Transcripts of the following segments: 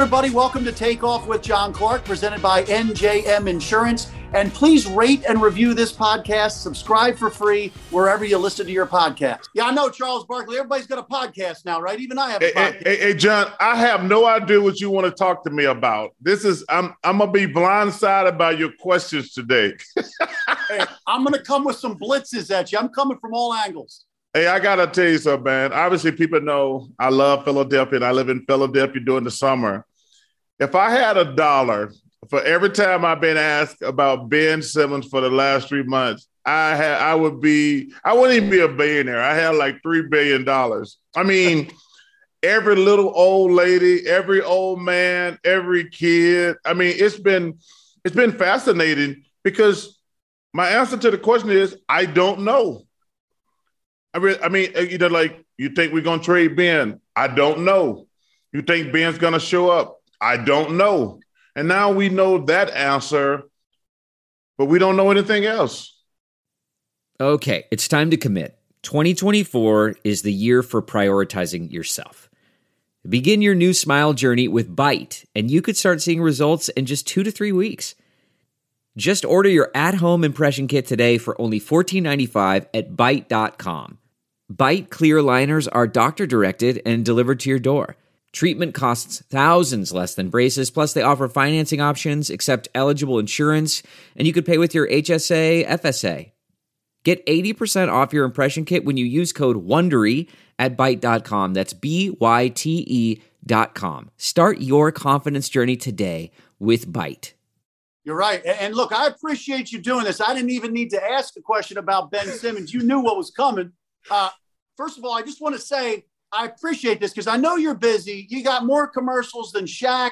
everybody. Welcome to Takeoff with John Clark, presented by NJM Insurance. And please rate and review this podcast. Subscribe for free wherever you listen to your podcast. Yeah, I know, Charles Barkley. Everybody's got a podcast now, right? Even I have a podcast. Hey, hey, hey, John, I have no idea what you want to talk to me about. This is, I'm, I'm going to be blindsided by your questions today. hey, I'm going to come with some blitzes at you. I'm coming from all angles. Hey, I gotta tell you something, man. Obviously, people know I love Philadelphia and I live in Philadelphia during the summer. If I had a dollar for every time I've been asked about Ben Simmons for the last three months, I had I would be I wouldn't even be a billionaire. I had like three billion dollars. I mean, every little old lady, every old man, every kid. I mean, it's been it's been fascinating because my answer to the question is I don't know. I mean, I mean, you know, like you think we're gonna trade Ben? I don't know. You think Ben's gonna show up? I don't know. And now we know that answer, but we don't know anything else. Okay, it's time to commit. 2024 is the year for prioritizing yourself. Begin your new smile journey with Byte, and you could start seeing results in just two to three weeks. Just order your at home impression kit today for only $14.95 at Byte.com. Byte clear liners are doctor directed and delivered to your door. Treatment costs thousands less than braces, plus, they offer financing options, accept eligible insurance, and you could pay with your HSA, FSA. Get 80% off your impression kit when you use code WONDERY at Byte.com. That's B Y T E dot com. Start your confidence journey today with Byte. You're right. And look, I appreciate you doing this. I didn't even need to ask a question about Ben Simmons. You knew what was coming. Uh, first of all, I just want to say I appreciate this because I know you're busy. You got more commercials than Shaq.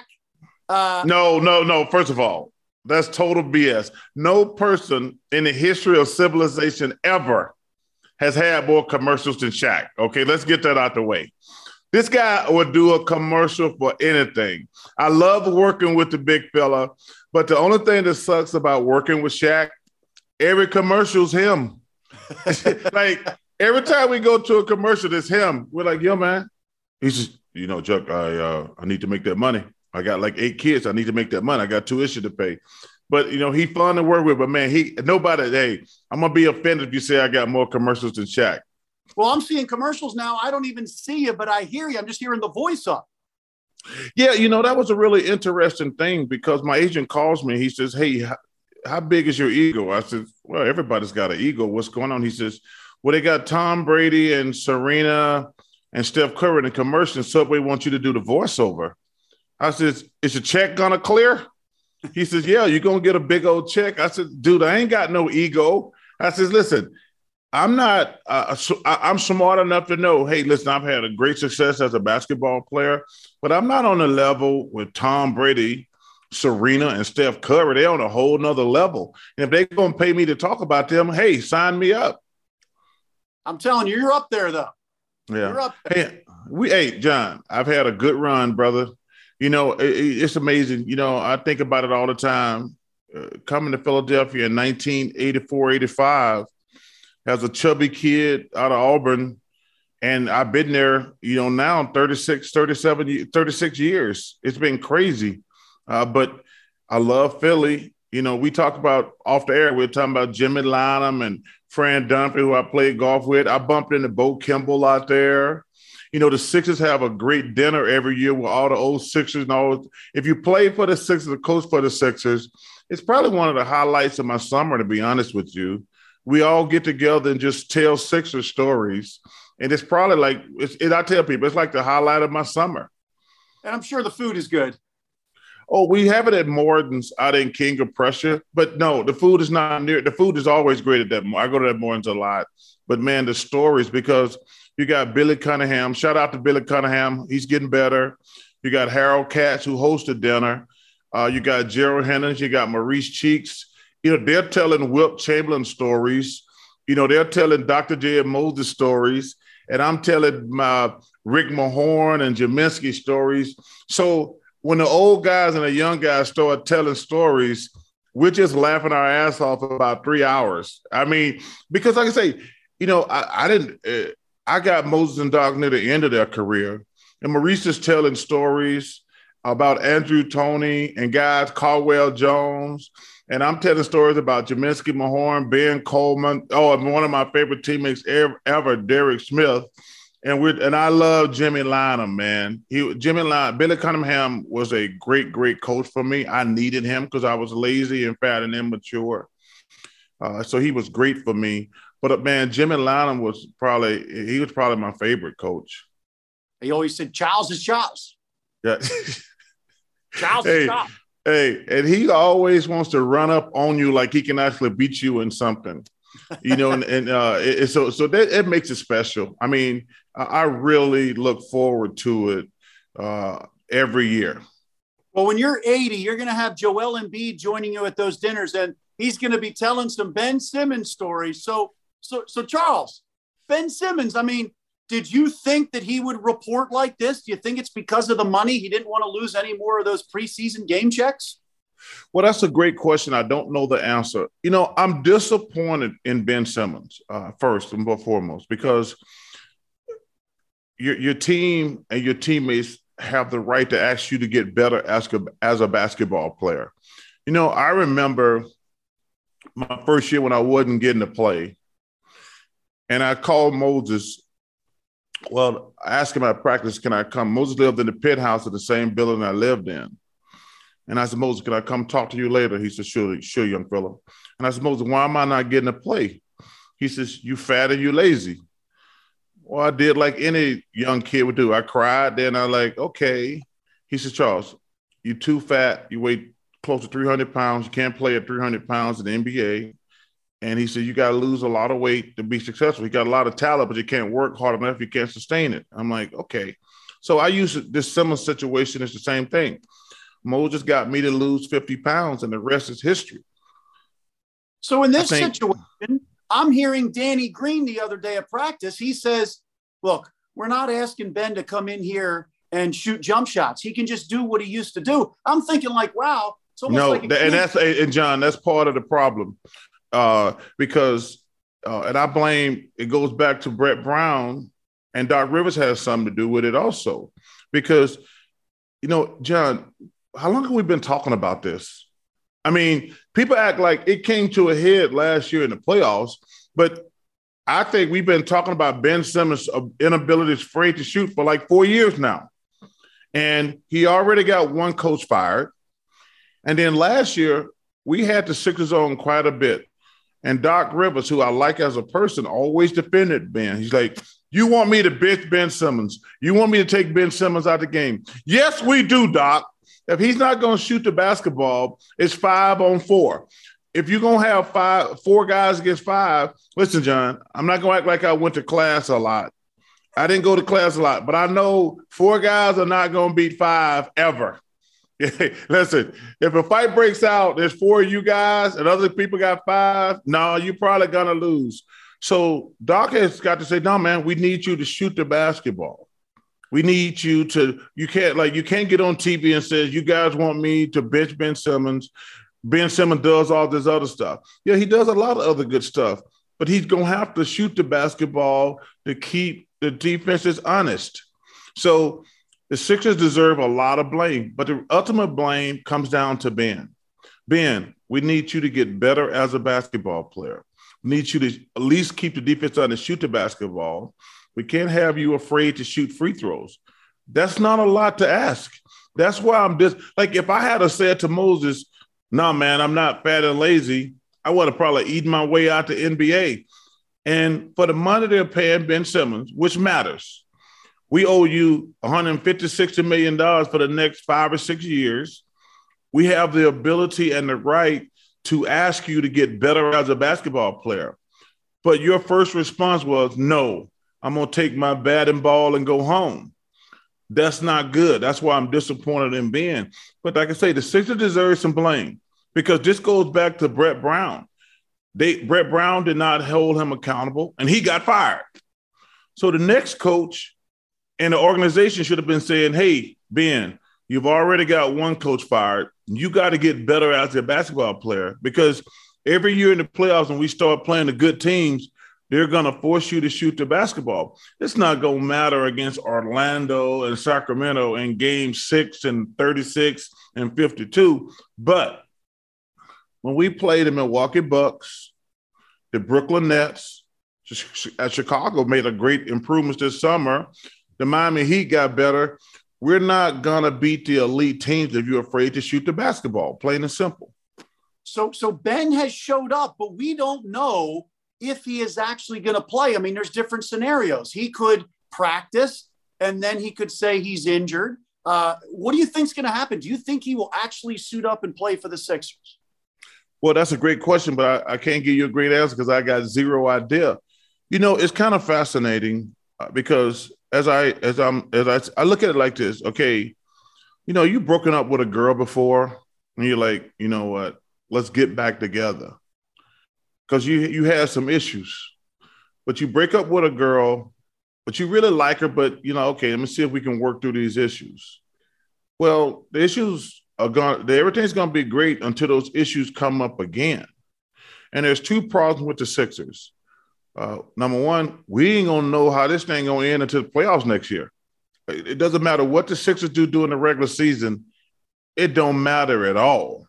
Uh, no, no, no. First of all, that's total BS. No person in the history of civilization ever has had more commercials than Shaq. Okay, let's get that out the way. This guy would do a commercial for anything. I love working with the big fella, but the only thing that sucks about working with Shaq, every commercial's him. like every time we go to a commercial, it's him. We're like, yo, man. He's just, you know, Chuck, I uh, I need to make that money. I got like eight kids. I need to make that money. I got tuition to pay. But you know, he fun to work with. But man, he nobody. Hey, I'm gonna be offended if you say I got more commercials than Shaq. Well, I'm seeing commercials now. I don't even see you, but I hear you. I'm just hearing the voice up. Yeah, you know, that was a really interesting thing because my agent calls me. He says, Hey, how, how big is your ego? I said, Well, everybody's got an ego. What's going on? He says, Well, they got Tom Brady and Serena and Steph Curry in the commercial. And Subway wants you to do the voiceover. I said, Is your check gonna clear? He says, Yeah, you're gonna get a big old check. I said, Dude, I ain't got no ego. I says, Listen, I'm not. Uh, I'm smart enough to know. Hey, listen, I've had a great success as a basketball player, but I'm not on the level with Tom Brady, Serena, and Steph Curry. They're on a whole nother level. And if they're going to pay me to talk about them, hey, sign me up. I'm telling you, you're up there, though. Yeah. You're up there. Hey, we. Hey, John, I've had a good run, brother. You know, it, it's amazing. You know, I think about it all the time. Uh, coming to Philadelphia in 1984, 85 as a chubby kid out of Auburn. And I've been there, you know, now 36, 37, 36 years. It's been crazy. Uh, but I love Philly. You know, we talk about off the air, we are talking about Jimmy Lynam and Fran Dunphy, who I played golf with. I bumped into Bo Kimble out there. You know, the Sixers have a great dinner every year with all the old Sixers and all. If you play for the Sixers, the coach for the Sixers, it's probably one of the highlights of my summer, to be honest with you we all get together and just tell Sixer stories. And it's probably like, it's, it, I tell people, it's like the highlight of my summer. And I'm sure the food is good. Oh, we have it at Morton's out in King of Prussia, but no, the food is not near. The food is always great at that. I go to that Morton's a lot, but man, the stories because you got Billy Cunningham. Shout out to Billy Cunningham, he's getting better. You got Harold Katz who hosted dinner. Uh, you got Gerald Hennings. You got Maurice Cheeks you know, they're telling Wilt Chamberlain stories. You know, they're telling Dr. J. Moses stories, and I'm telling my Rick Mahorn and Jaminski stories. So when the old guys and the young guys start telling stories, we're just laughing our ass off about three hours. I mean, because like I say, you know, I, I didn't. Uh, I got Moses and Doc near the end of their career, and Maurice is telling stories. about Andrew Toney and guys, Caldwell Jones. And I'm telling stories about Jaminski Mahorn, Ben Coleman. Oh, and one of my favorite teammates ever, ever Derek Smith. And we and I love Jimmy Lynam, man. He Jimmy Lynam, Billy Cunningham was a great, great coach for me. I needed him because I was lazy and fat and immature. Uh, so he was great for me. But uh, man, Jimmy Lynam was probably he was probably my favorite coach. He always said, "Charles is Charles." Yeah. Charles hey, is Charles. Hey, and he always wants to run up on you like he can actually beat you in something, you know. and and uh, it, so so that it makes it special. I mean, I really look forward to it uh, every year. Well, when you're 80, you're going to have Joel Embiid joining you at those dinners, and he's going to be telling some Ben Simmons stories. So, so, so Charles, Ben Simmons. I mean, did you think that he would report like this? Do you think it's because of the money? He didn't want to lose any more of those preseason game checks? Well, that's a great question. I don't know the answer. You know, I'm disappointed in Ben Simmons, uh, first and foremost, because your, your team and your teammates have the right to ask you to get better as a, as a basketball player. You know, I remember my first year when I wasn't getting to play, and I called Moses well, I asked him at practice, can I come? Moses lived in the pit house of the same building I lived in. And I said, Moses, can I come talk to you later? He said, sure, sure, young fellow. And I said, Moses, why am I not getting to play? He says, you fat and you lazy. Well, I did like any young kid would do. I cried. Then I like, okay. He says, Charles, you too fat. You weigh close to 300 pounds. You can't play at 300 pounds in the NBA. And he said, You got to lose a lot of weight to be successful. You got a lot of talent, but you can't work hard enough. You can't sustain it. I'm like, Okay. So I use this similar situation. It's the same thing. Moses got me to lose 50 pounds, and the rest is history. So in this think, situation, I'm hearing Danny Green the other day at practice. He says, Look, we're not asking Ben to come in here and shoot jump shots. He can just do what he used to do. I'm thinking, like, wow. no, like and that's and John, that's part of the problem uh, because, uh, and I blame it goes back to Brett Brown and Doc Rivers has something to do with it also, because, you know, John, how long have we been talking about this? I mean, people act like it came to a head last year in the playoffs, but I think we've been talking about Ben Simmons' inability to afraid to shoot for like four years now. And he already got one coach fired. And then last year, we had the Sixers on quite a bit. And Doc Rivers, who I like as a person, always defended Ben. He's like, You want me to bitch Ben Simmons? You want me to take Ben Simmons out of the game? Yes, we do, Doc. If he's not going to shoot the basketball, it's five on four. If you're going to have five, four guys against five, listen, John, I'm not going to act like I went to class a lot. I didn't go to class a lot, but I know four guys are not going to beat five ever. Listen, if a fight breaks out, there's four of you guys and other people got five. No, you're probably gonna lose. So Doc has got to say, no, man, we need you to shoot the basketball. We need you to, you can't like you can't get on TV and says, you guys want me to bench Ben Simmons. Ben Simmons does all this other stuff. Yeah, he does a lot of other good stuff, but he's gonna have to shoot the basketball to keep the defenses honest. So the Sixers deserve a lot of blame, but the ultimate blame comes down to Ben. Ben, we need you to get better as a basketball player. We need you to at least keep the defense on and shoot the basketball. We can't have you afraid to shoot free throws. That's not a lot to ask. That's why I'm just like if I had to say it to Moses, no, nah, man, I'm not fat and lazy. I would have probably eaten my way out to NBA. And for the money they're paying Ben Simmons, which matters, we owe you 150, 60 million dollars for the next five or six years. We have the ability and the right to ask you to get better as a basketball player. But your first response was, no, I'm going to take my bat and ball and go home. That's not good. That's why I'm disappointed in Ben. But like I say, the Sixers deserve some blame because this goes back to Brett Brown. They Brett Brown did not hold him accountable and he got fired. So the next coach and the organization should have been saying, hey, Ben, you've already got one coach fired. You got to get better as a basketball player because every year in the playoffs, when we start playing the good teams, they're going to force you to shoot the basketball. It's not going to matter against Orlando and Sacramento in game six and 36 and 52. But when we play the Milwaukee Bucks, the Brooklyn Nets, at uh, Chicago made a great improvements this summer. The Miami Heat got better. We're not gonna beat the elite teams if you're afraid to shoot the basketball. Plain and simple. So, so Ben has showed up, but we don't know if he is actually going to play. I mean, there's different scenarios. He could practice and then he could say he's injured. Uh, what do you think is going to happen? Do you think he will actually suit up and play for the Sixers? Well, that's a great question, but I, I can't give you a great answer because I got zero idea. You know, it's kind of fascinating uh, because as I as I'm as I, I look at it like this, okay, you know, you broken up with a girl before, and you're like, you know what, let's get back together because you you have some issues. But you break up with a girl, but you really like her, but you know, okay, let me see if we can work through these issues. Well, the issues are going everything's gonna be great until those issues come up again. And there's two problems with the Sixers. Uh, number one, we ain't gonna know how this thing gonna end until the playoffs next year. It doesn't matter what the Sixers do during the regular season; it don't matter at all.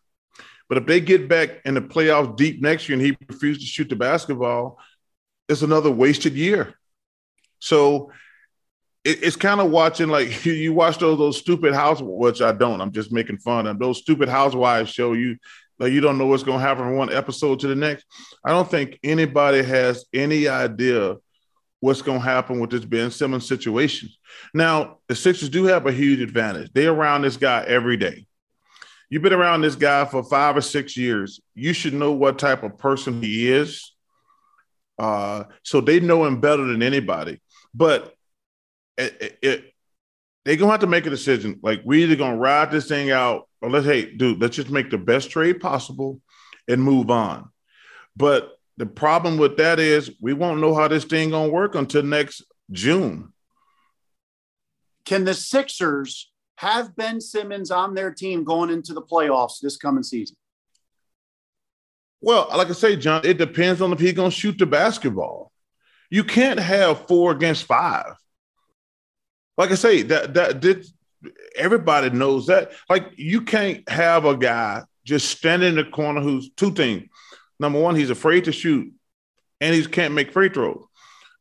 But if they get back in the playoffs deep next year and he refuses to shoot the basketball, it's another wasted year. So it, it's kind of watching like you, you watch those those stupid house, which I don't. I'm just making fun of those stupid housewives show you like you don't know what's going to happen from one episode to the next. I don't think anybody has any idea what's going to happen with this Ben Simmons situation. Now, the Sixers do have a huge advantage. They're around this guy every day you've been around this guy for five or six years. You should know what type of person he is. Uh, so they know him better than anybody. But it, it, they're gonna have to make a decision. Like we're either gonna ride this thing out, or let's hey, dude, let's just make the best trade possible and move on. But the problem with that is we won't know how this thing gonna work until next June. Can the Sixers have Ben Simmons on their team going into the playoffs this coming season? Well, like I say, John, it depends on if he's going to shoot the basketball. You can't have four against five. Like I say, that that did everybody knows that. Like you can't have a guy just standing in the corner who's two things. Number one, he's afraid to shoot, and he can't make free throws.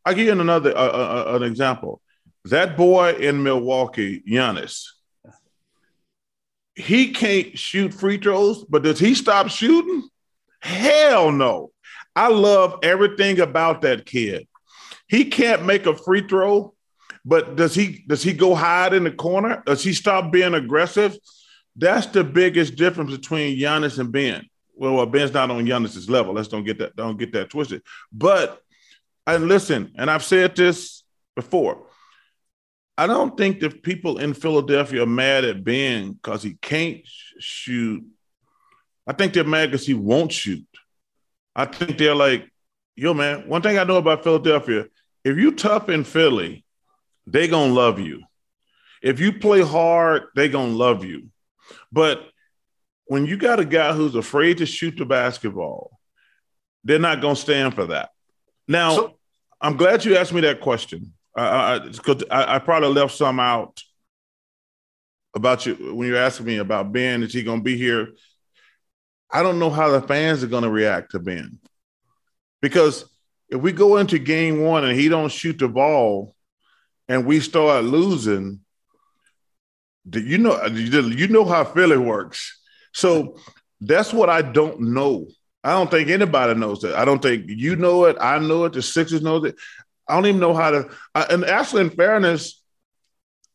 I'll give you another uh, uh, uh an example. That boy in Milwaukee, Giannis, he can't shoot free throws, but does he stop shooting? Hell no. I love everything about that kid. He can't make a free throw, but does he does he go hide in the corner? Does he stop being aggressive? That's the biggest difference between Giannis and Ben. Well, well Ben's not on Giannis's level. Let's don't get that don't get that twisted. But and listen, and I've said this before. I don't think the people in Philadelphia are mad at Ben because he can't shoot. I think they're mad because he won't shoot. I think they're like, yo, man, one thing I know about Philadelphia, if you tough in Philly, they gonna love you. If you play hard, they gonna love you. But when you got a guy who's afraid to shoot the basketball, they're not gonna stand for that. Now, so- I'm glad you asked me that question I, I, I probably left some out about you when you're asking me about Ben. Is he going to be here? I don't know how the fans are going to react to Ben because if we go into game one and he don't shoot the ball and we start losing, do you know you know how Philly works. So that's what I don't know. I don't think anybody knows that. I don't think you know it. I know it. The Sixers know it. I don't even know how to. And actually, in fairness,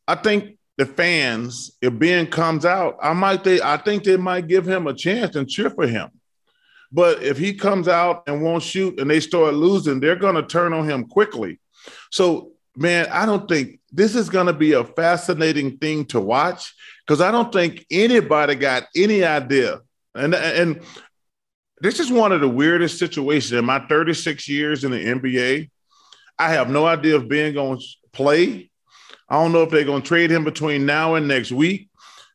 I think the fans, if Ben comes out, I might they, I think they might give him a chance and cheer for him. But if he comes out and won't shoot and they start losing, they're going to turn on him quickly. So, man, I don't think this is going to be a fascinating thing to watch because I don't think anybody got any idea. And and this is one of the weirdest situations in my 36 years in the NBA. I have no idea if Ben going to play. I don't know if they're going to trade him between now and next week.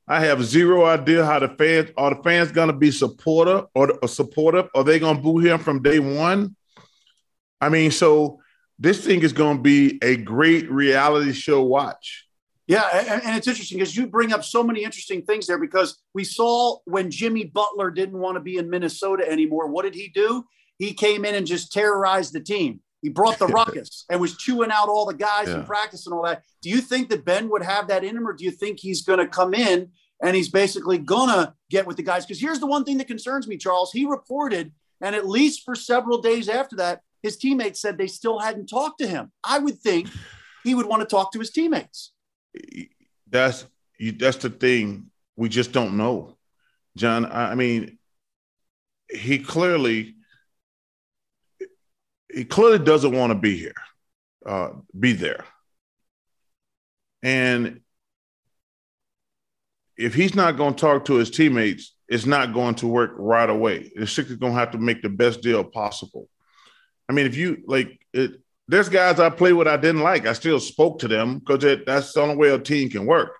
I have zero idea how the fans are the fans going to be supportive or, or supportive. Are they going to boo him from day one? I mean, so this thing is going to be a great reality show watch. Yeah, and it's interesting because you bring up so many interesting things there because we saw when Jimmy Butler didn't want to be in Minnesota anymore. What did he do? He came in and just terrorized the team. He brought the ruckus and was chewing out all the guys yeah. in practice and all that. Do you think that Ben would have that in him, or do you think he's going to come in and he's basically going to get with the guys? Because here's the one thing that concerns me, Charles. He reported, and at least for several days after that, his teammates said they still hadn't talked to him. I would think he would want to talk to his teammates. That's that's the thing. We just don't know, John. I mean, he clearly he clearly doesn't want to be here, uh, be there. And if he's not going to talk to his teammates, it's not going to work right away. The Sixers going to have to make the best deal possible. I mean, if you like, it, there's guys I play with I didn't like. I still spoke to them because that's the only way a team can work.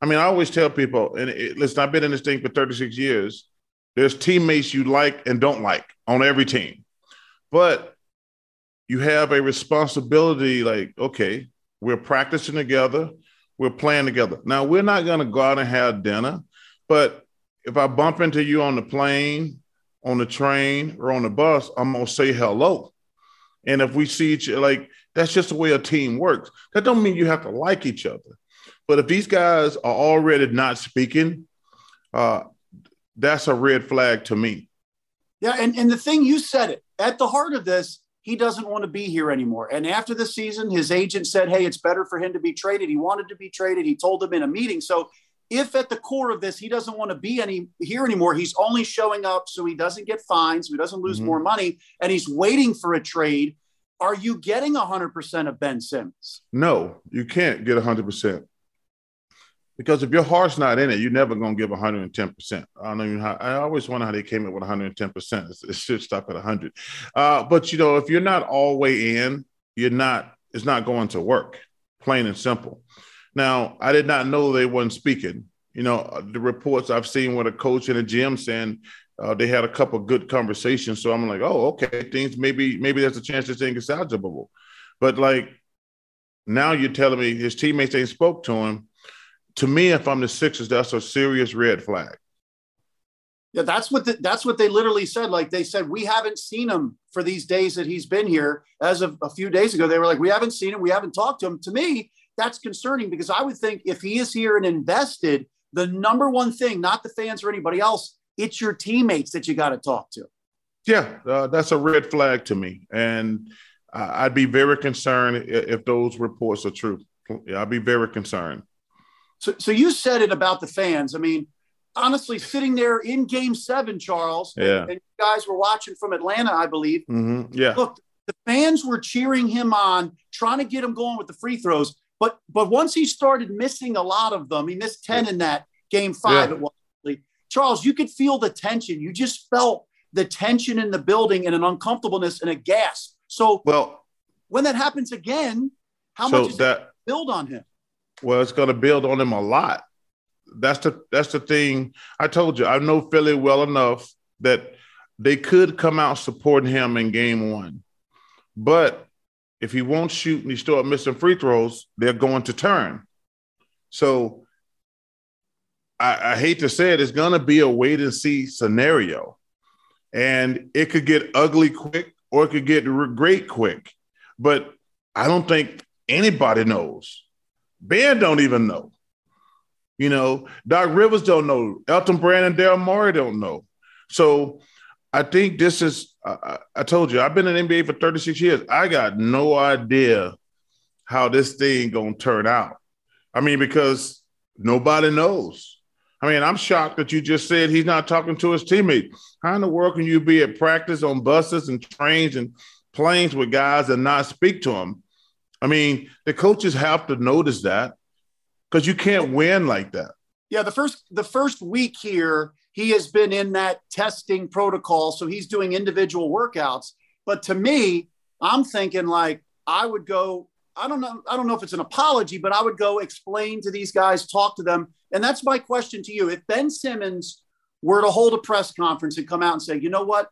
I mean, I always tell people, and it, listen, I've been in this thing for 36 years. There's teammates you like and don't like on every team, but you have a responsibility. Like, okay, we're practicing together, we're playing together. Now, we're not going to go out and have dinner, but if I bump into you on the plane, on the train, or on the bus, I'm gonna say hello and if we see each other, like that's just the way a team works. That don't mean you have to like each other. But if these guys are already not speaking, uh, that's a red flag to me. Yeah, and, and the thing you said it at the heart of this, he doesn't want to be here anymore. And after the season, his agent said, Hey, it's better for him to be traded. He wanted to be traded. He told them in a meeting. So if at the core of this he doesn't want to be any here anymore, he's only showing up so he doesn't get fined, so he doesn't lose mm-hmm. more money, and he's waiting for a trade. Are you getting 100% of Ben Simmons? No, you can't get 100%. Because if your heart's not in it, you're never going to give 110%. I don't even how, I always wonder how they came up with 110%. It should stop at 100. Uh, but, you know, if you're not all way in, you're not, it's not going to work, plain and simple. Now, I did not know they weren't speaking. You know, the reports I've seen with a coach in a gym saying uh, they had a couple good conversations. So I'm like, oh, okay, things maybe maybe there's a chance this thing is salvageable. But like now you're telling me his teammates ain't spoke to him. To me, if I'm the Sixers, that's a serious red flag. Yeah, that's what the, that's what they literally said. Like they said, we haven't seen him for these days that he's been here. As of a few days ago, they were like, we haven't seen him, we haven't talked to him. To me, that's concerning because I would think if he is here and invested, the number one thing, not the fans or anybody else, it's your teammates that you got to talk to. Yeah, uh, that's a red flag to me. And I'd be very concerned if those reports are true. I'd be very concerned. So, so you said it about the fans. I mean, honestly, sitting there in game seven, Charles, yeah. and, and you guys were watching from Atlanta, I believe. Mm-hmm. Yeah. Look, the fans were cheering him on, trying to get him going with the free throws. But but once he started missing a lot of them, he missed 10 yeah. in that game five. Yeah. It was Charles, you could feel the tension. You just felt the tension in the building and an uncomfortableness and a gasp. So, well, when that happens again, how so much is that build on him? Well, it's going to build on him a lot. That's the that's the thing. I told you, I know Philly well enough that they could come out supporting him in game one, but if he won't shoot and he start missing free throws, they're going to turn. So I, I hate to say it, it's going to be a wait and see scenario. And it could get ugly quick or it could get great quick. But I don't think anybody knows. Ben don't even know. You know, Doc Rivers don't know. Elton Brand and Daryl Morey don't know. So I think this is, I, I told you, I've been in NBA for 36 years. I got no idea how this thing going to turn out. I mean, because nobody knows. I mean, I'm shocked that you just said he's not talking to his teammates. How in the world can you be at practice on buses and trains and planes with guys and not speak to them? I mean, the coaches have to notice that because you can't win like that. Yeah, the first the first week here, he has been in that testing protocol, so he's doing individual workouts. But to me, I'm thinking like I would go I don't know. I don't know if it's an apology, but I would go explain to these guys, talk to them. And that's my question to you. If Ben Simmons were to hold a press conference and come out and say, you know what?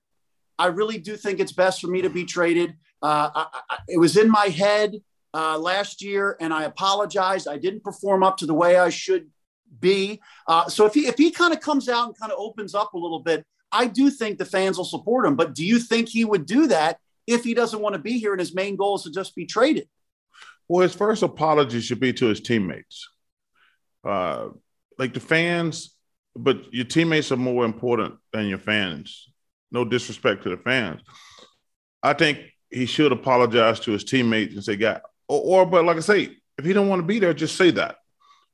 I really do think it's best for me to be traded. Uh, I, I, it was in my head uh, last year, and I apologize. I didn't perform up to the way I should be. Uh, so if he if he kind of comes out and kind of opens up a little bit, I do think the fans will support him. But do you think he would do that if he doesn't want to be here and his main goal is to just be traded? Well, his first apology should be to his teammates. Uh, like the fans, but your teammates are more important than your fans. No disrespect to the fans. I think he should apologize to his teammates and say, "God," or, or but like I say, if he don't want to be there, just say that.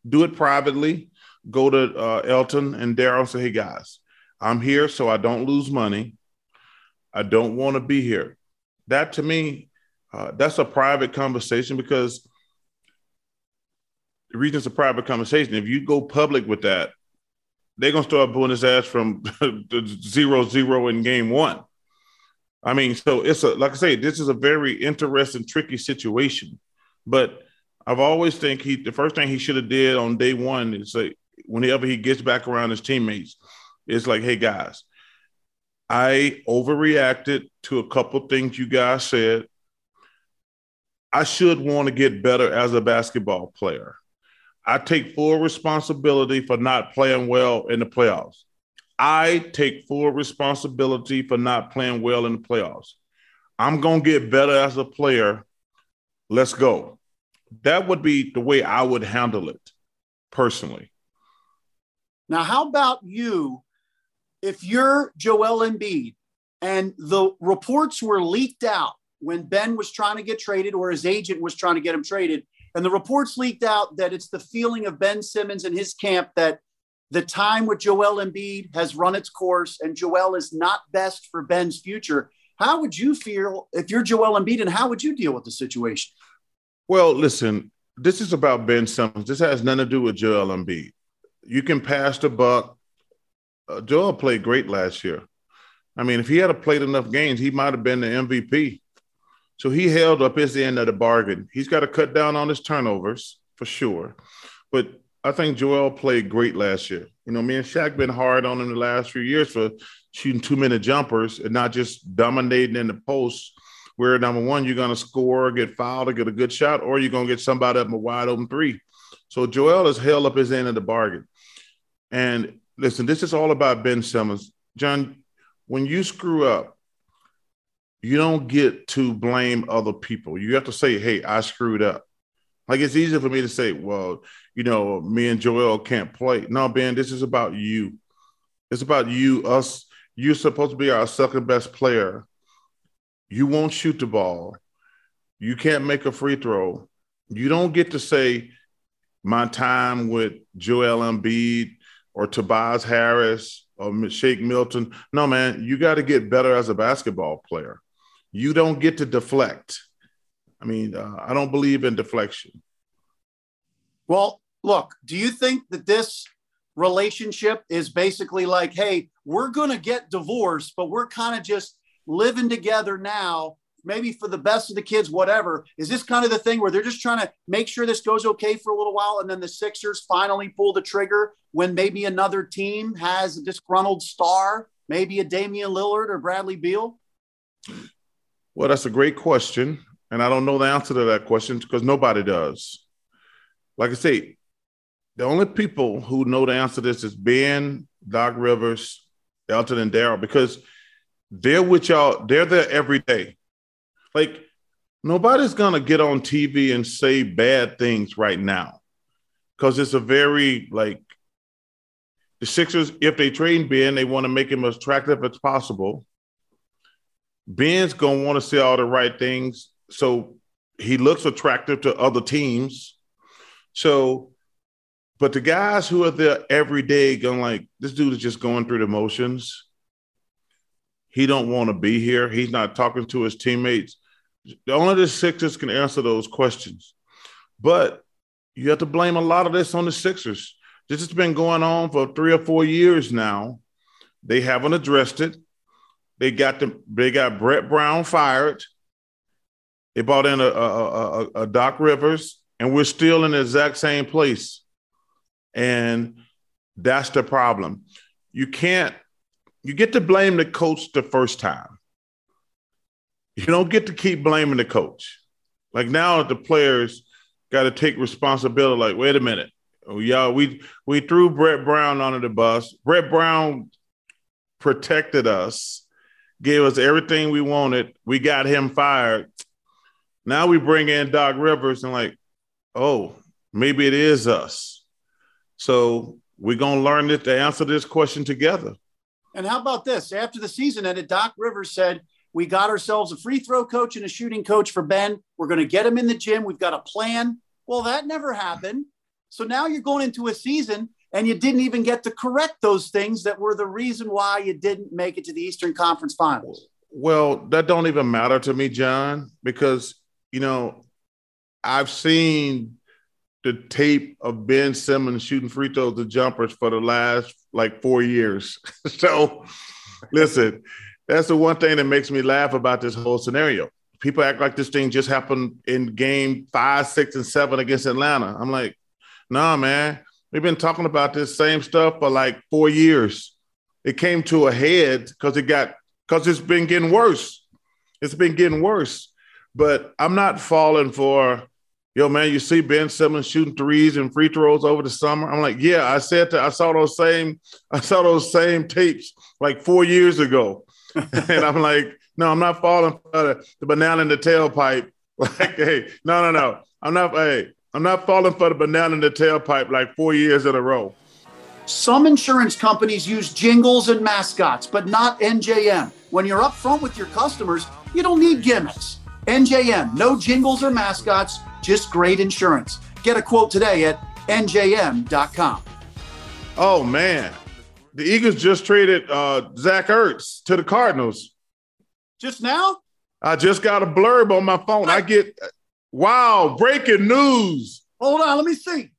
Do it privately. Go to uh, Elton and Daryl. Say, "Hey guys, I'm here so I don't lose money. I don't want to be here." That to me, uh, that's a private conversation because the reason it's a private conversation. If you go public with that, they're gonna start booing his ass from zero zero in game one. I mean, so it's a like I say, this is a very interesting, tricky situation. But I've always think he the first thing he should have did on day one is like whenever he gets back around his teammates, it's like, hey guys, I overreacted to a couple things you guys said. I should want to get better as a basketball player. I take full responsibility for not playing well in the playoffs. I take full responsibility for not playing well in the playoffs. I'm going to get better as a player. Let's go. That would be the way I would handle it personally. Now, how about you? If you're Joel Embiid and the reports were leaked out when Ben was trying to get traded or his agent was trying to get him traded, and the reports leaked out that it's the feeling of Ben Simmons and his camp that the time with Joel Embiid has run its course and Joel is not best for Ben's future. How would you feel if you're Joel Embiid and how would you deal with the situation? Well, listen, this is about Ben Simmons. This has nothing to do with Joel Embiid. You can pass the buck. Uh, Joel played great last year. I mean, if he had played enough games, he might have been the MVP. So he held up his end of the bargain. He's got to cut down on his turnovers for sure. But I think Joel played great last year. You know, me and Shaq been hard on him the last few years for shooting two minute jumpers and not just dominating in the post. Where number one, you're to score, get fouled, or get a good shot, or you're to get somebody up in a wide open three. So Joel has held up his end of the bargain. And listen, this is all about Ben Simmons. John, when you screw up, you don't get to blame other people. You have to say, hey, I screwed up. Like it's easy for me to say, well, you know, me and Joel can't play. No, Ben, this is about you. It's about you, us. You're supposed to be our second best player. You won't shoot the ball. You can't make a free throw. You don't get to say my time with Joel Embiid or Tobias Harris or Shake Milton. No, man, you got to get better as a basketball player. You don't get to deflect. I mean, uh, I don't believe in deflection. Well, look, do you think that this relationship is basically like, hey, we're going to get divorced, but we're kind of just living together now, maybe for the best of the kids, whatever? Is this kind of the thing where they're just trying to make sure this goes okay for a little while and then the Sixers finally pull the trigger when maybe another team has a disgruntled star, maybe a Damian Lillard or Bradley Beal? Well, that's a great question. And I don't know the answer to that question because nobody does. Like I say, the only people who know the answer to this is Ben, Doc Rivers, Elton, and Daryl because they're with y'all. They're there every day. Like nobody's gonna get on TV and say bad things right now because it's a very like the Sixers. If they trade Ben, they want to make him as attractive as possible. Ben's gonna want to say all the right things, so he looks attractive to other teams. So, but the guys who are there every day going like, this dude is just going through the motions. He don't want to be here. He's not talking to his teammates. The only the Sixers can answer those questions. But you have to blame a lot of this on the Sixers. This has been going on for three or four years now. They haven't addressed it. They got them. They got Brett Brown fired. They brought in a, a, a, a Doc Rivers, and we're still in the exact same place. And that's the problem. You can't. You get to blame the coach the first time. you don't get to keep blaming the coach. Like now the players got to take responsibility. Like, wait a minute. Oh, y'all, we we threw Brett Brown under the bus. Brett Brown protected us, gave us everything we wanted. We got him fired. Now we bring in Doc Rivers and like, oh, maybe it is us. So we're gonna learn it to answer this question together. And how about this? After the season ended, Doc Rivers said, We got ourselves a free throw coach and a shooting coach for Ben. We're going to get him in the gym. We've got a plan. Well, that never happened. So now you're going into a season and you didn't even get to correct those things that were the reason why you didn't make it to the Eastern Conference Finals. Well, that don't even matter to me, John, because you know, I've seen the tape of Ben Simmons shooting free throws and jumpers for the last like four years. so, listen, that's the one thing that makes me laugh about this whole scenario. People act like this thing just happened in game five, six, and seven against Atlanta. I'm like, nah, man, we've been talking about this same stuff for like four years. It came to a head because it got because it's been getting worse. It's been getting worse. But I'm not falling for yo, man, you see Ben Simmons shooting threes and free throws over the summer. I'm like, yeah, I said that I saw those same, I saw those same tapes like four years ago. and I'm like, no, I'm not falling for the, the banana in the tailpipe. Like, hey, no, no, no. I'm not, hey, I'm not falling for the banana in the tailpipe like four years in a row. Some insurance companies use jingles and mascots, but not NJM. When you're upfront with your customers, you don't need gimmicks. NJM, no jingles or mascots, just great insurance. Get a quote today at njm.com. Oh, man. The Eagles just traded uh, Zach Ertz to the Cardinals. Just now? I just got a blurb on my phone. I get, wow, breaking news. Hold on, let me see.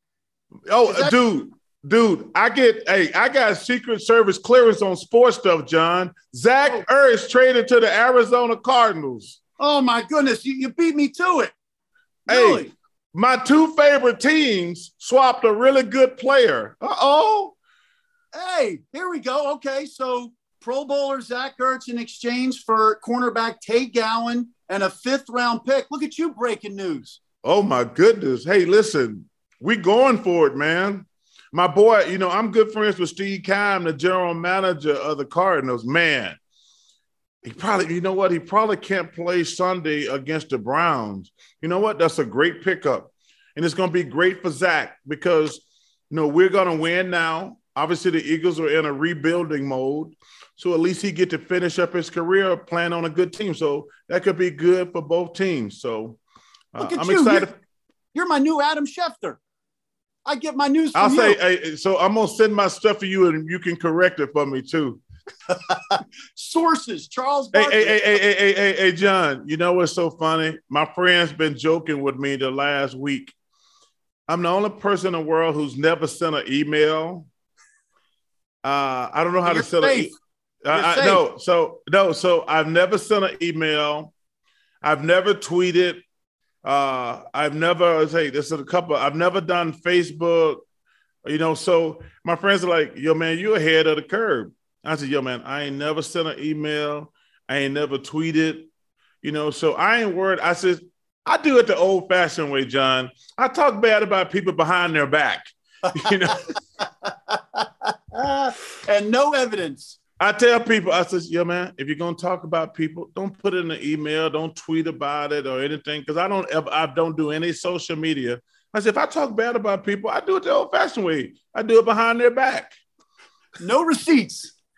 Oh, that- dude, dude, I get, hey, I got Secret Service clearance on sports stuff, John. Zach oh. Ertz traded to the Arizona Cardinals. Oh my goodness, you, you beat me to it. Really? Hey, my two favorite teams swapped a really good player. Uh oh. Hey, here we go. Okay, so Pro Bowler Zach Ertz in exchange for cornerback Tay Gowan and a fifth round pick. Look at you breaking news. Oh my goodness. Hey, listen, we going for it, man. My boy, you know, I'm good friends with Steve Keim, the general manager of the Cardinals. Man, he probably, you know what? He probably can't play Sunday against the Browns. You know what? That's a great pickup. And it's going to be great for Zach because, you know, we're going to win now. Obviously, the Eagles are in a rebuilding mode. So at least he get to finish up his career playing on a good team. So that could be good for both teams. So uh, I'm you. excited. You're, you're, my new Adam Schefter. I get my news I'll you. say, hey, so I'm going to send my stuff to you and you can correct it for me too. Sources, Charles. Hey, hey, hey, hey, hey, hey, hey, John. You know what's so funny? My friend's been joking with me the last week. I'm the only person in the world who's never sent an email. Uh, I don't know how You're to send. E- I, I, no, so no, so I've never sent an email. I've never tweeted. Uh, I've never say this is a couple. I've never done Facebook. You know, so my friends are like, "Yo, man, you're ahead of the curve." I said, yo, man, I ain't never sent an email. I ain't never tweeted, you know, so I ain't worried. I said, I do it the old fashioned way, John. I talk bad about people behind their back, you know. and no evidence. I tell people, I says, yo, man, if you're gonna talk about people, don't put it in an email, don't tweet about it or anything, because I don't ever, I don't do any social media. I said, if I talk bad about people, I do it the old fashioned way. I do it behind their back. No receipts.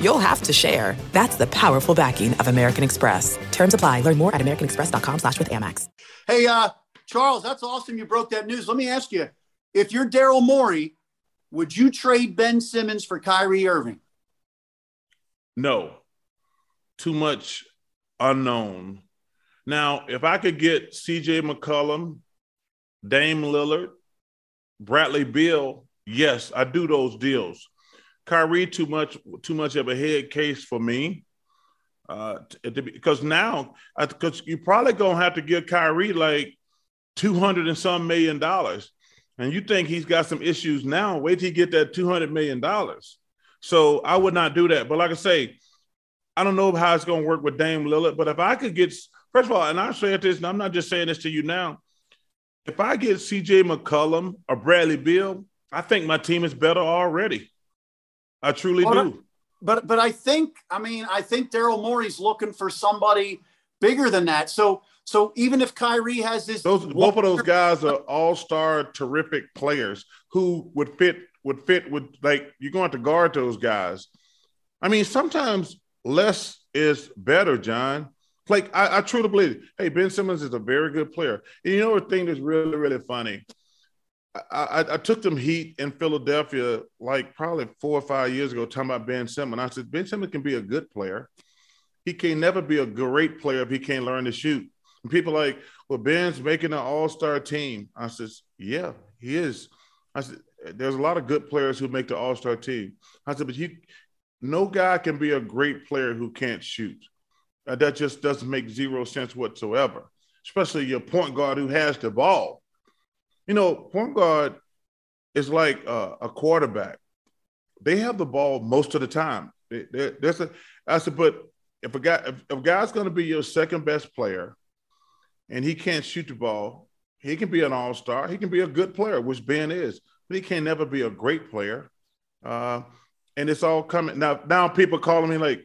you'll have to share. That's the powerful backing of American Express. Terms apply. Learn more at americanexpress.com slash with Amex. Hey, uh, Charles, that's awesome you broke that news. Let me ask you, if you're Daryl Morey, would you trade Ben Simmons for Kyrie Irving? No. Too much unknown. Now, if I could get CJ McCollum Dame Lillard, Bradley Beal, yes, I do those deals. Kyrie too much too much of a head case for me. Uh, because now, because you probably gonna have to give Kyrie like two hundred and some million dollars, and you think he's got some issues now. Wait till he get that two hundred million dollars. So I would not do that. But like I say, I don't know how it's gonna work with Dame Lillard. But if I could get, first of all, and I say this, and I'm not just saying this to you now. If I get C.J. McCollum or Bradley Beal, I think my team is better already. I truly well, do. But but I think I mean I think Daryl Morey's looking for somebody bigger than that. So so even if Kyrie has this, those both of those guys are all star, terrific players who would fit would fit with like you're going to guard those guys. I mean, sometimes less is better, John. Like I, I truly believe. Hey, Ben Simmons is a very good player. And you know the thing that's really really funny I, I, took them heat in Philadelphia like probably four or five years ago, talking about Ben Simmons. I said, Ben Simmons can be a good player. He can never be a great player if he can't learn to shoot. And people like, well, Ben's making an all-star team. I said, yeah, he is. I said, there's a lot of good players who make the all-star team. I said, but you, no guy can be a great player who can't shoot. Uh, that just doesn't make zero sense whatsoever, especially your point guard who has the ball you know, point guard is like a, a quarterback. They have the ball most of the time. They, a, I said, but if a guy, if, if a guy's going to be your second best player, and he can't shoot the ball, he can be an all star. He can be a good player, which Ben is, but he can never be a great player. Uh, and it's all coming now. Now people calling me like,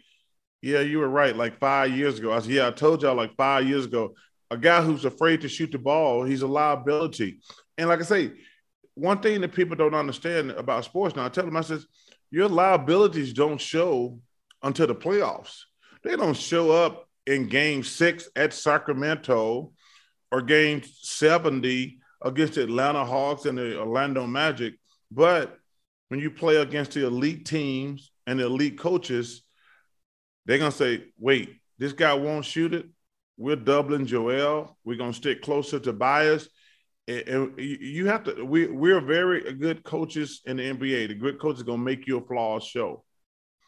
"Yeah, you were right." Like five years ago, I said, "Yeah, I told y'all like five years ago." A guy who's afraid to shoot the ball, he's a liability. And like I say, one thing that people don't understand about sports now, I tell them, I says, your liabilities don't show until the playoffs. They don't show up in game six at Sacramento or game 70 against the Atlanta Hawks and the Orlando Magic. But when you play against the elite teams and the elite coaches, they're going to say, wait, this guy won't shoot it. We're doubling Joel. We're going to stick closer to Tobias and you have to we we're very good coaches in the NBA. The good coach is gonna make you a flawed show.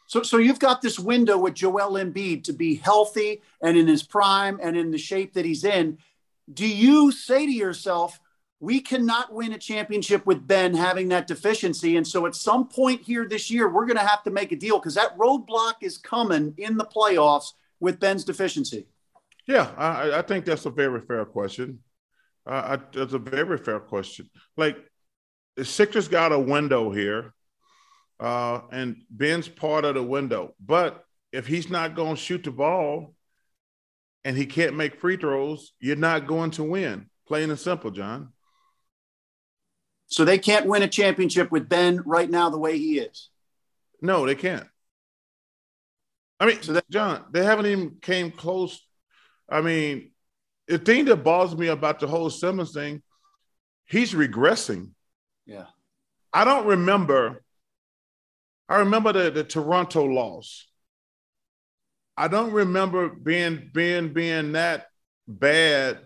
So so you've got this window with Joel Embiid to be healthy and in his prime and in the shape that he's in. Do you say to yourself, we cannot win a championship with Ben having that deficiency. And so at some point here this year, we're going to have to make a deal because that roadblock is coming in the playoffs with Ben's deficiency. Yeah, I, I think that's a very fair question. Uh, I, that's a very fair question. Like the Sixers got a window here, uh, and Ben's part of the window. But if he's not going to shoot the ball and he can't make free throws, you're not going to win. Plain and simple, John. So they can't win a championship with Ben right now the way he is. No, they can't. I mean, so that, John, they haven't even came close. I mean, the thing that bothers me about the whole Simmons thing, he's regressing. Yeah. I don't remember. I remember the, the Toronto loss. I don't remember being being being that bad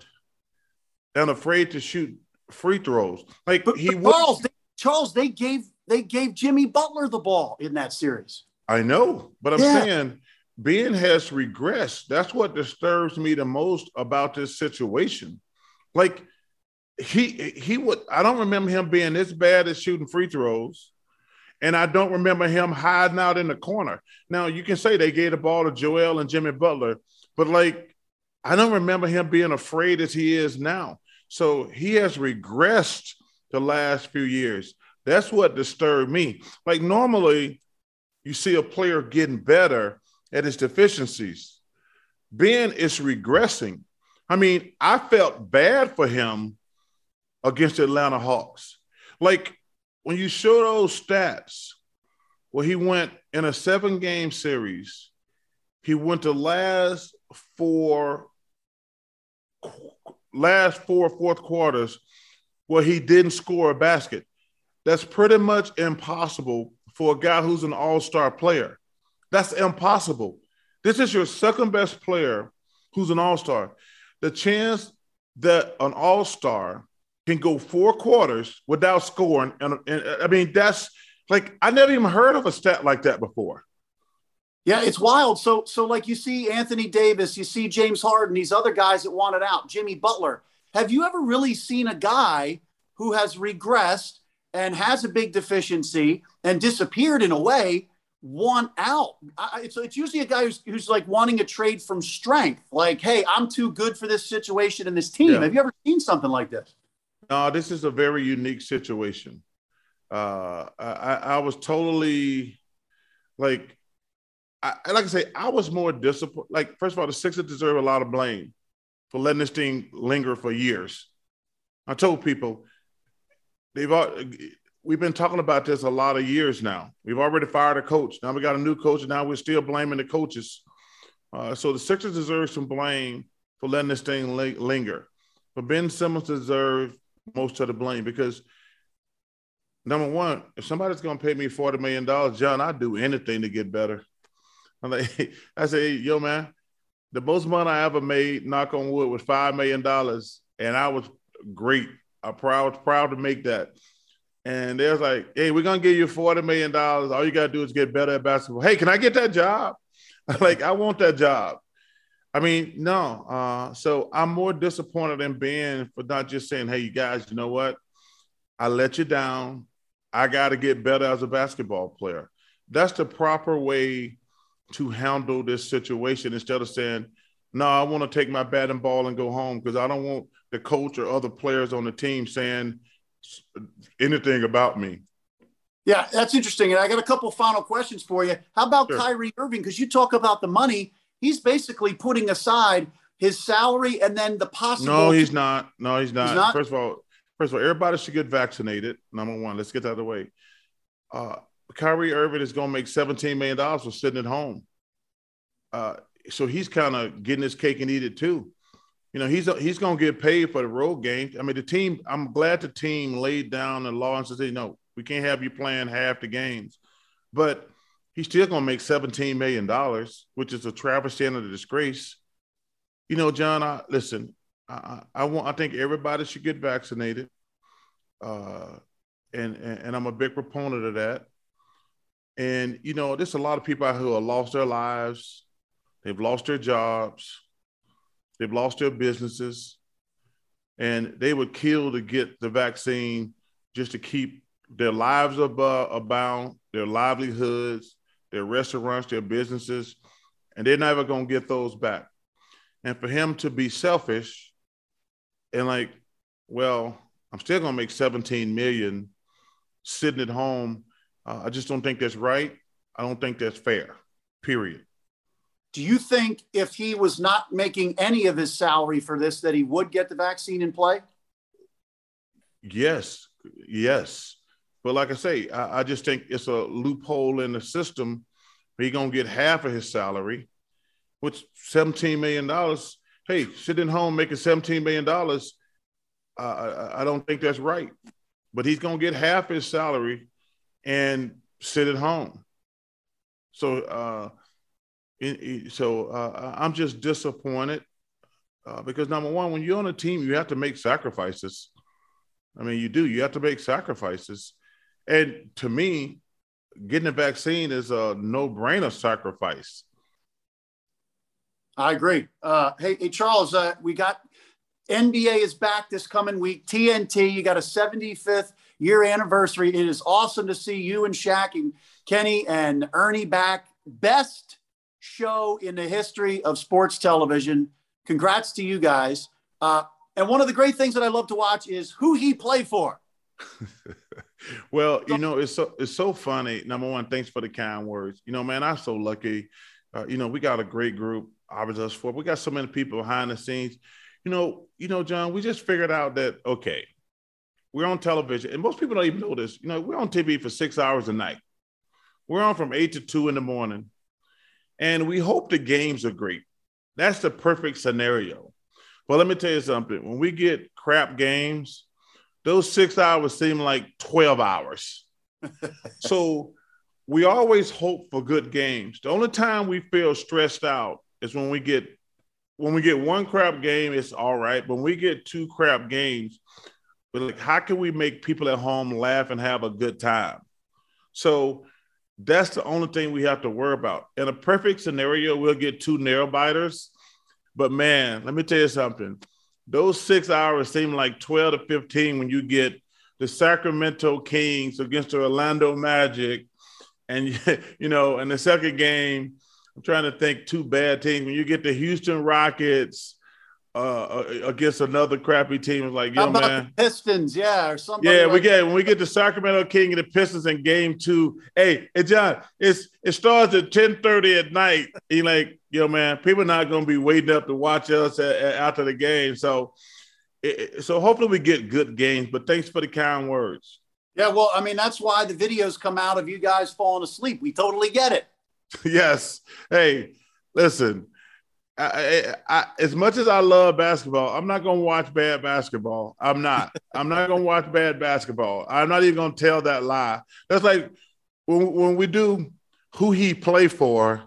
and afraid to shoot free throws. Like but, he but Charles, they, Charles, they gave they gave Jimmy Butler the ball in that series. I know, but I'm yeah. saying Ben has regressed. That's what disturbs me the most about this situation. Like he he would I don't remember him being this bad at shooting free throws. And I don't remember him hiding out in the corner. Now you can say they gave the ball to Joel and Jimmy Butler, but like I don't remember him being afraid as he is now. So he has regressed the last few years. That's what disturbed me. Like normally you see a player getting better at his deficiencies. Ben is regressing. I mean, I felt bad for him against Atlanta Hawks. Like when you show those stats, where he went in a seven game series, he went to last four last four fourth quarters where he didn't score a basket. That's pretty much impossible for a guy who's an all-star player. That's impossible. This is your second best player who's an all star. The chance that an all star can go four quarters without scoring. And, and I mean, that's like I never even heard of a stat like that before. Yeah, it's wild. So, so like you see Anthony Davis, you see James Harden, these other guys that wanted out, Jimmy Butler. Have you ever really seen a guy who has regressed and has a big deficiency and disappeared in a way want out? I, so it's usually a guy who's, who's like wanting a trade from strength, like, hey, I'm too good for this situation and this team. Yeah. Have you ever seen something like this? No, this is a very unique situation. Uh, I, I was totally like I, like I say, I was more disappointed. Like, first of all, the Sixers deserve a lot of blame for letting this thing linger for years. I told people they've all, we've been talking about this a lot of years now. We've already fired a coach. Now we got a new coach, and now we're still blaming the coaches. Uh, so the Sixers deserve some blame for letting this thing linger. But Ben Simmons deserves most of the blame because number one, if somebody's going to pay me forty million dollars, John, I'd do anything to get better. I'm like, I say, yo, man, the most money I ever made, knock on wood, was five million dollars, and I was great. I proud proud to make that. And they was like, hey, we're gonna give you forty million dollars. All you gotta do is get better at basketball. Hey, can I get that job? like, I want that job. I mean, no. Uh, so I'm more disappointed in Ben for not just saying, hey, you guys, you know what? I let you down. I got to get better as a basketball player. That's the proper way to handle this situation instead of saying, no, I want to take my bat and ball and go home because I don't want the coach or other players on the team saying anything about me. Yeah, that's interesting. And I got a couple final questions for you. How about sure. Kyrie Irving? Because you talk about the money. He's basically putting aside his salary and then the possible. No, he's not. No, he's not. He's not? First of all, first of all, everybody should get vaccinated. Number one, let's get that out of the way. Uh, Kyrie Irving is going to make $17 million for sitting at home. Uh, so he's kind of getting his cake and eat it too. You know, he's he's going to get paid for the road games. I mean, the team, I'm glad the team laid down the law and said, know, we can't have you playing half the games. But he's still going to make $17 million, which is a travesty and a disgrace. You know, John, I, listen, I, I, want, I think everybody should get vaccinated. Uh, and, and, and I'm a big proponent of that. And you know, there's a lot of people out who have lost their lives, they've lost their jobs, they've lost their businesses, and they would kill to get the vaccine just to keep their lives above, abound, their livelihoods, their restaurants, their businesses, and they're never gonna get those back. And for him to be selfish and like, well, I'm still gonna make 17 million sitting at home uh, I just don't think that's right. I don't think that's fair, period. Do you think if he was not making any of his salary for this, that he would get the vaccine in play? Yes, yes. But like I say, I, I just think it's a loophole in the system. He's to get half of his salary, which $17 million. Hey, sitting home making $17 million, uh, I, I don't think that's right. But he's to get half his salary and sit at home. So, uh, so uh, I'm just disappointed uh, because number one, when you're on a team, you have to make sacrifices. I mean, you do. You have to make sacrifices, and to me, getting a vaccine is a no-brainer sacrifice. I agree. Uh, hey, hey, Charles, uh, we got NBA is back this coming week. TNT, you got a 75th year anniversary. It is awesome to see you and Shaq and Kenny and Ernie back. Best show in the history of sports television. Congrats to you guys. Uh, and one of the great things that I love to watch is who he played for. well, you know, it's so it's so funny. Number one, thanks for the kind words. You know, man, I'm so lucky. Uh, you know, we got a great group. I was us for. We got so many people behind the scenes. You know, you know, John. We just figured out that okay, we're on television, and most people don't even know this. You know, we're on TV for six hours a night. We're on from eight to two in the morning, and we hope the games are great. That's the perfect scenario. But let me tell you something: when we get crap games, those six hours seem like twelve hours. so we always hope for good games. The only time we feel stressed out is when we get when we get one crap game, it's all right. When we get two crap games, but like, how can we make people at home laugh and have a good time? So that's the only thing we have to worry about. In a perfect scenario, we'll get two narrow biters. But man, let me tell you something. Those six hours seem like 12 to 15 when you get the Sacramento Kings against the Orlando Magic. And, you know, in the second game, I'm trying to think two bad teams. When you get the Houston Rockets uh, against another crappy team, it's like, yo, man. Pistons, yeah, or something. Yeah, like we get when we get the Sacramento King and the Pistons in game two. Hey, hey John, it's it starts at 10:30 at night. You like, yo, man, people not gonna be waiting up to watch us at, at, after the game. So it, so hopefully we get good games, but thanks for the kind words. Yeah, well, I mean, that's why the videos come out of you guys falling asleep. We totally get it. yes. Hey, listen, I, I, as much as I love basketball, I'm not going to watch bad basketball. I'm not. I'm not going to watch bad basketball. I'm not even going to tell that lie. That's like when, when we do who he play for,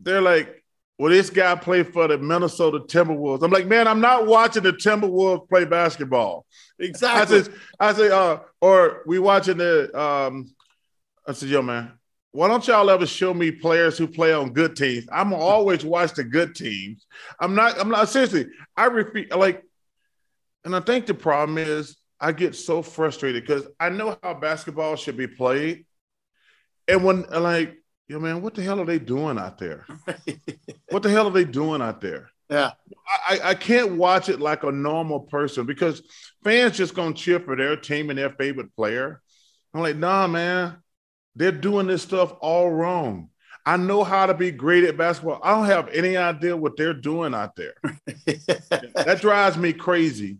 they're like, well, this guy played for the Minnesota Timberwolves. I'm like, man, I'm not watching the Timberwolves play basketball. Exactly. I say, I say, uh, or we watching the. Um, I said, yo, man, why don't y'all ever show me players who play on good teams? I'm always watch the good teams. I'm not. I'm not seriously. I repeat, like, and I think the problem is I get so frustrated because I know how basketball should be played, and when like, yo, man, what the hell are they doing out there? what the hell are they doing out there? Yeah, I, I can't watch it like a normal person because fans just gonna cheer for their team and their favorite player. I'm like, nah, man they're doing this stuff all wrong. I know how to be great at basketball. I don't have any idea what they're doing out there. that drives me crazy.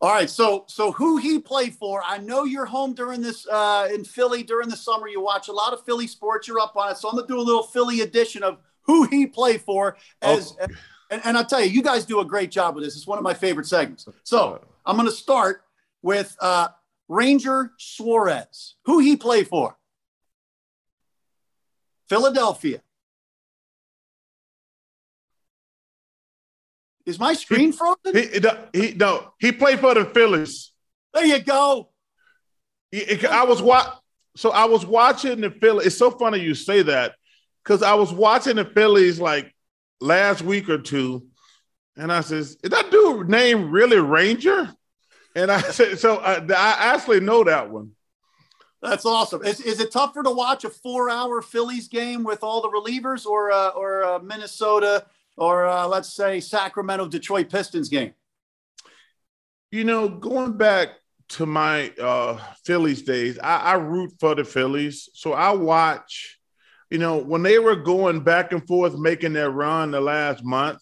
All right, so so who he played for? I know you're home during this uh, in Philly during the summer. You watch a lot of Philly sports. You're up on it, so I'm gonna do a little Philly edition of who he played for. As oh. and, and I'll tell you, you guys do a great job with this. It's one of my favorite segments. So I'm gonna start with uh, Ranger Suarez, who he played for. Philadelphia. Is my screen he, frozen? He, he, no, he played for the Phillies. There you go. He, I was wa- so I was watching the Phillies. It's so funny you say that because I was watching the Phillies like last week or two, and I says, "Is that dude name really Ranger?" And I said, "So I, I actually know that one." That's awesome. Is, is it tougher to watch a four-hour Phillies game with all the relievers, or uh, or uh, Minnesota, or uh, let's say Sacramento Detroit Pistons game? You know, going back to my uh, Phillies days, I, I root for the Phillies, so I watch. You know, when they were going back and forth, making their run the last month,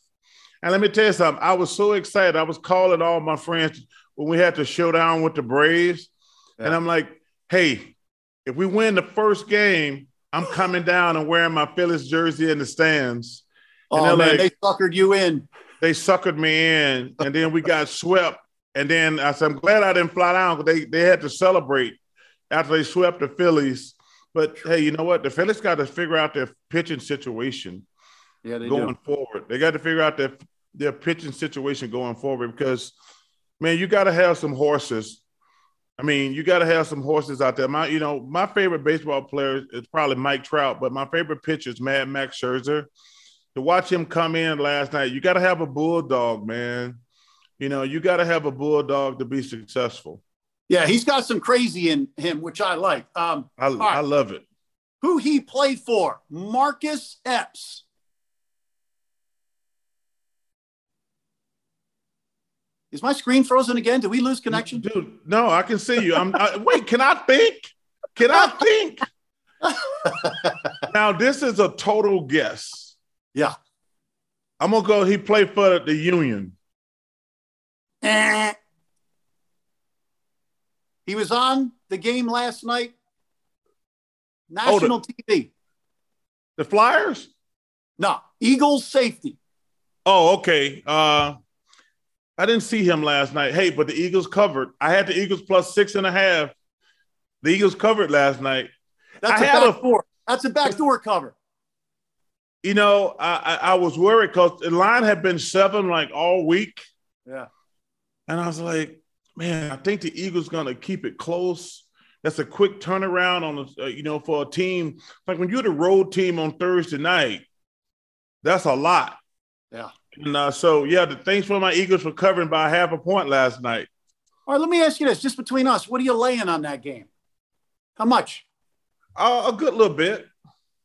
and let me tell you something, I was so excited. I was calling all my friends when we had to showdown with the Braves, yeah. and I'm like hey, if we win the first game, I'm coming down and wearing my Phillies jersey in the stands. And oh, man, like, they suckered you in. They suckered me in. And then we got swept. And then I said, I'm glad I didn't fly down because they, they had to celebrate after they swept the Phillies. But hey, you know what? The Phillies got to figure out their pitching situation yeah, going do. forward. They got to figure out their, their pitching situation going forward because, man, you got to have some horses I mean, you got to have some horses out there. My, you know, my favorite baseball player is probably Mike Trout, but my favorite pitcher is Mad Max Scherzer. To watch him come in last night, you got to have a bulldog, man. You know, you got to have a bulldog to be successful. Yeah, he's got some crazy in him, which I like. Um, I, right. I love it. Who he played for? Marcus Epps. Is my screen frozen again? Did we lose connection? Dude, no, I can see you. I'm I, wait, can I think? Can I think? now, this is a total guess. Yeah. I'm gonna go. He played for the Union. He was on the game last night. National oh, the, TV. The Flyers? No, Eagles safety. Oh, okay. Uh I didn't see him last night. Hey, but the Eagles covered. I had the Eagles plus six and a half. The Eagles covered last night. That's I a had back a door. That's a backdoor cover. You know, I, I, I was worried because the line had been seven like all week. Yeah. And I was like, man, I think the Eagles going to keep it close. That's a quick turnaround on, uh, you know, for a team. Like when you're the road team on Thursday night, that's a lot. Yeah. And uh, so, yeah, the, thanks for my Eagles for covering by half a point last night. All right, let me ask you this, just between us, what are you laying on that game? How much? Uh, a good little bit.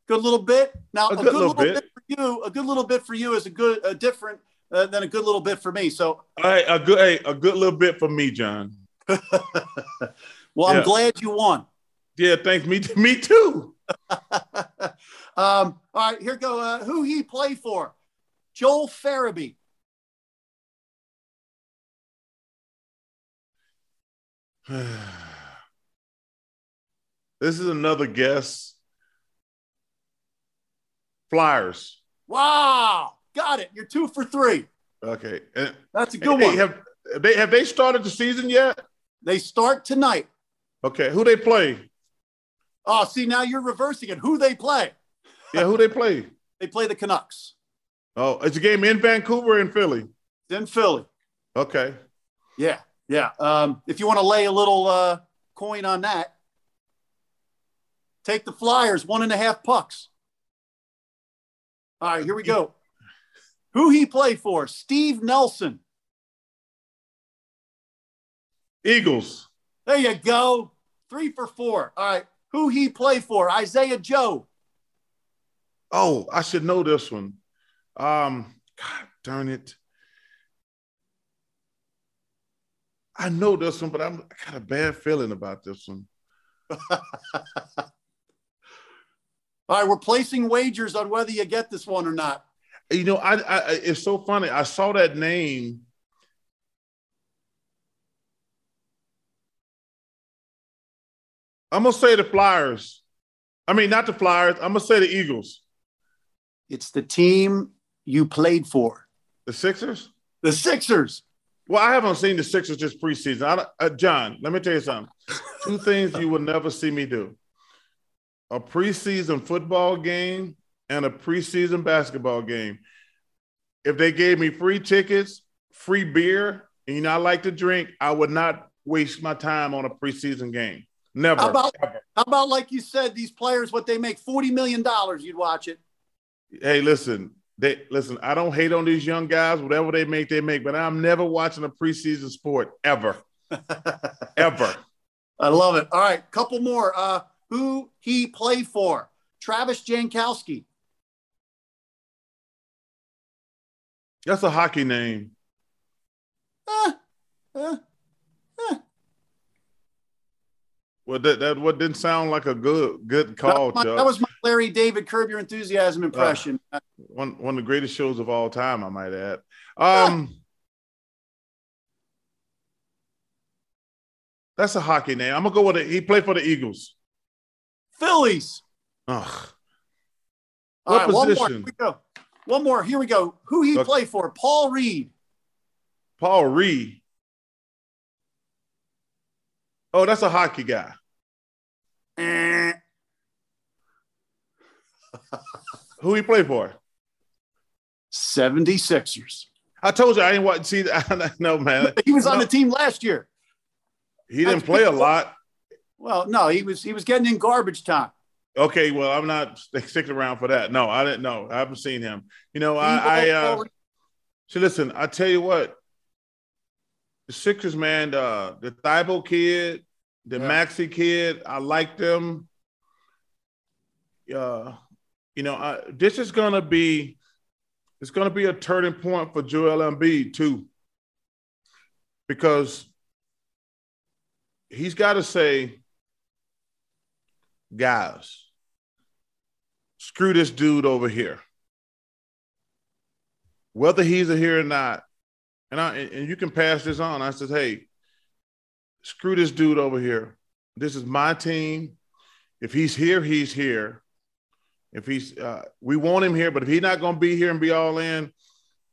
Good little bit. Now, A a, good good, little bit. bit. for you, a good little bit for you is a good, a different uh, than a good little bit for me. So, Hey, a good, hey, a good little bit for me, John. well, I'm glad you won. Yeah, thanks. Me, me too. um, all right, here go. Uh, who he play for? Joel Farabee. this is another guess. Flyers. Wow, got it. You're two for three. Okay. And, That's a good hey, one. have they have they started the season yet? They start tonight. Okay. Who they play? Oh, see, now you're reversing it. Who they play? Yeah, who they play? They play the Canucks. Oh, it's a game in Vancouver in Philly. It's in Philly. Okay. Yeah, yeah. Um, if you want to lay a little uh, coin on that, take the Flyers one and a half pucks. All right, here we go. Who he play for? Steve Nelson. Eagles. There you go. Three for four. All right. Who he play for? Isaiah Joe. Oh, I should know this one. Um, God darn it. I know this one, but I'm, I got a bad feeling about this one. All right, we're placing wagers on whether you get this one or not. You know, I, I it's so funny. I saw that name. I'm gonna say the Flyers. I mean, not the Flyers. I'm gonna say the Eagles. It's the team you played for, The Sixers. the Sixers. Well, I haven't seen the Sixers this preseason. I, don't- uh, John, let me tell you something. Two things you will never see me do: a preseason football game and a preseason basketball game. If they gave me free tickets, free beer, and you know I like to drink, I would not waste my time on a preseason game. Never. How about ever. how about like you said, these players, what they make forty million dollars, you'd watch it. Hey, listen. They listen. I don't hate on these young guys. Whatever they make, they make. But I'm never watching a preseason sport ever, ever. I love it. All right, couple more. Uh, who he played for? Travis Jankowski. That's a hockey name. Uh, uh, Well, that, that what didn't sound like a good good call, that, was my, Chuck. that was my Larry David Curb Your Enthusiasm impression. one one of the greatest shows of all time, I might add. Um, that's a hockey name. I'm gonna go with it. He played for the Eagles. Phillies. Ugh. All What right, one more. position? Here we go. One more. Here we go. Who he Okay. play for? Paul Reed. Paul Reed. Oh, that's a hockey guy. Eh. Who he play for? 76ers. I told you I didn't want to see that. no, man. He was on the team last year. He didn't play a lot. Well, no, he was he was getting in garbage time. Okay, well, I'm not sticking around for that. No, I didn't know. I haven't seen him. You know, I, I uh, so listen. I tell you what, the Sixers, man, uh, the Thybulle kid, the Yeah. Maxey kid, I like them. Uh, you know, I, this is gonna be, it's gonna be a turning point for Joel Embiid too, because he's got to say, guys, screw this dude over here. Whether he's a here or not, and I and you can pass this on. I said, hey, screw this dude over here. This is my team. If he's here, he's here. If he's, uh, we want him here, but if he's not going to be here and be all in,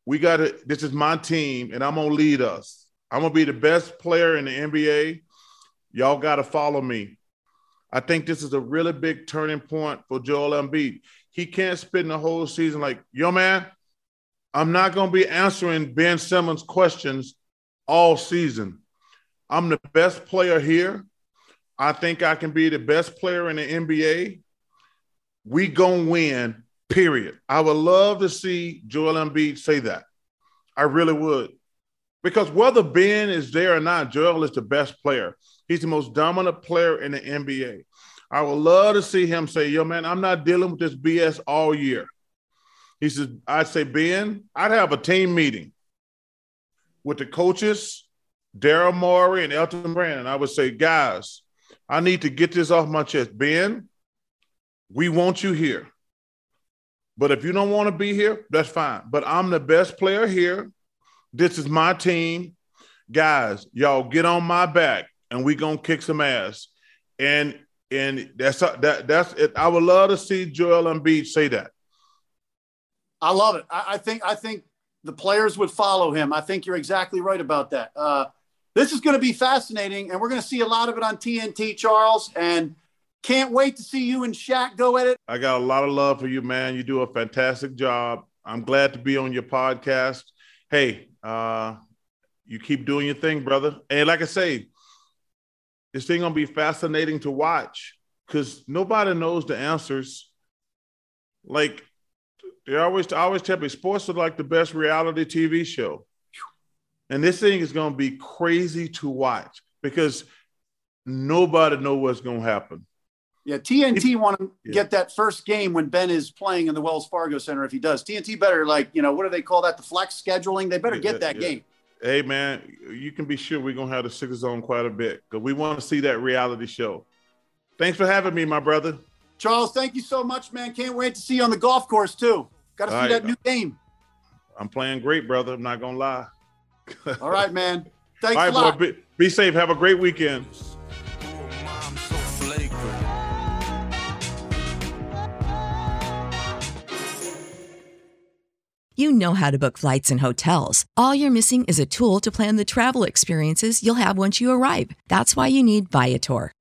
we got to. This is my team, and I'm going to lead us. I'm going to be the best player in the NBA. Y'all got to follow me. I think this is a really big turning point for Joel Embiid. He can't spend the whole season like, yo, man, I'm not going to be answering Ben Simmons questions all season. I'm the best player here. I think I can be the best player in the NBA. We gonna win, period. I would love to see Joel Embiid say that. I really would. Because whether Ben is there or not, Joel is the best player. He's the most dominant player in the NBA. I would love to see him say, yo, man, I'm not dealing with this BS all year. He says, I'd say, Ben, I'd have a team meeting with the coaches, Daryl Morey and Elton Brand. I would say, guys, I need to get this off my chest. Ben, we want you here. But if you don't want to be here, that's fine. But I'm the best player here. This is my team. Guys, y'all get on my back and we gonna kick some ass. And and that's that that's it. I would love to see Joel Embiid say that. I love it. I, I, think I think the players would follow him. I think you're exactly right about that. Uh, this is going to be fascinating, and we're going to see a lot of it on TNT, Charles. And can't wait to see you and Shaq go at it. I got a lot of love for you, man. You do a fantastic job. I'm glad to be on your podcast. Hey, uh, you keep doing your thing, brother. And like I say, this thing gonna be fascinating to watch because nobody knows the answers. Like they always I always tell me sports are like the best reality TV show. And this thing is gonna be crazy to watch because nobody know what's gonna happen. Yeah, TNT want to yeah. get that first game when Ben is playing in the Wells Fargo Center. If he does, TNT better like you know what do they call that? The flex scheduling. They better get that yeah. game. Hey man, you can be sure we're gonna have the Sixers on quite a bit because we want to see that reality show. Thanks for having me, my brother. Charles, thank you so much, man. Can't wait to see you on the golf course too. Got to see right. that new game. I'm playing great, brother. I'm not gonna lie. All right, man. Thanks All right, a lot. Boy, be, be safe. Have a great weekend. You know how to book flights and hotels. All you're missing is a tool to plan the travel experiences you'll have once you arrive. That's why you need Viator.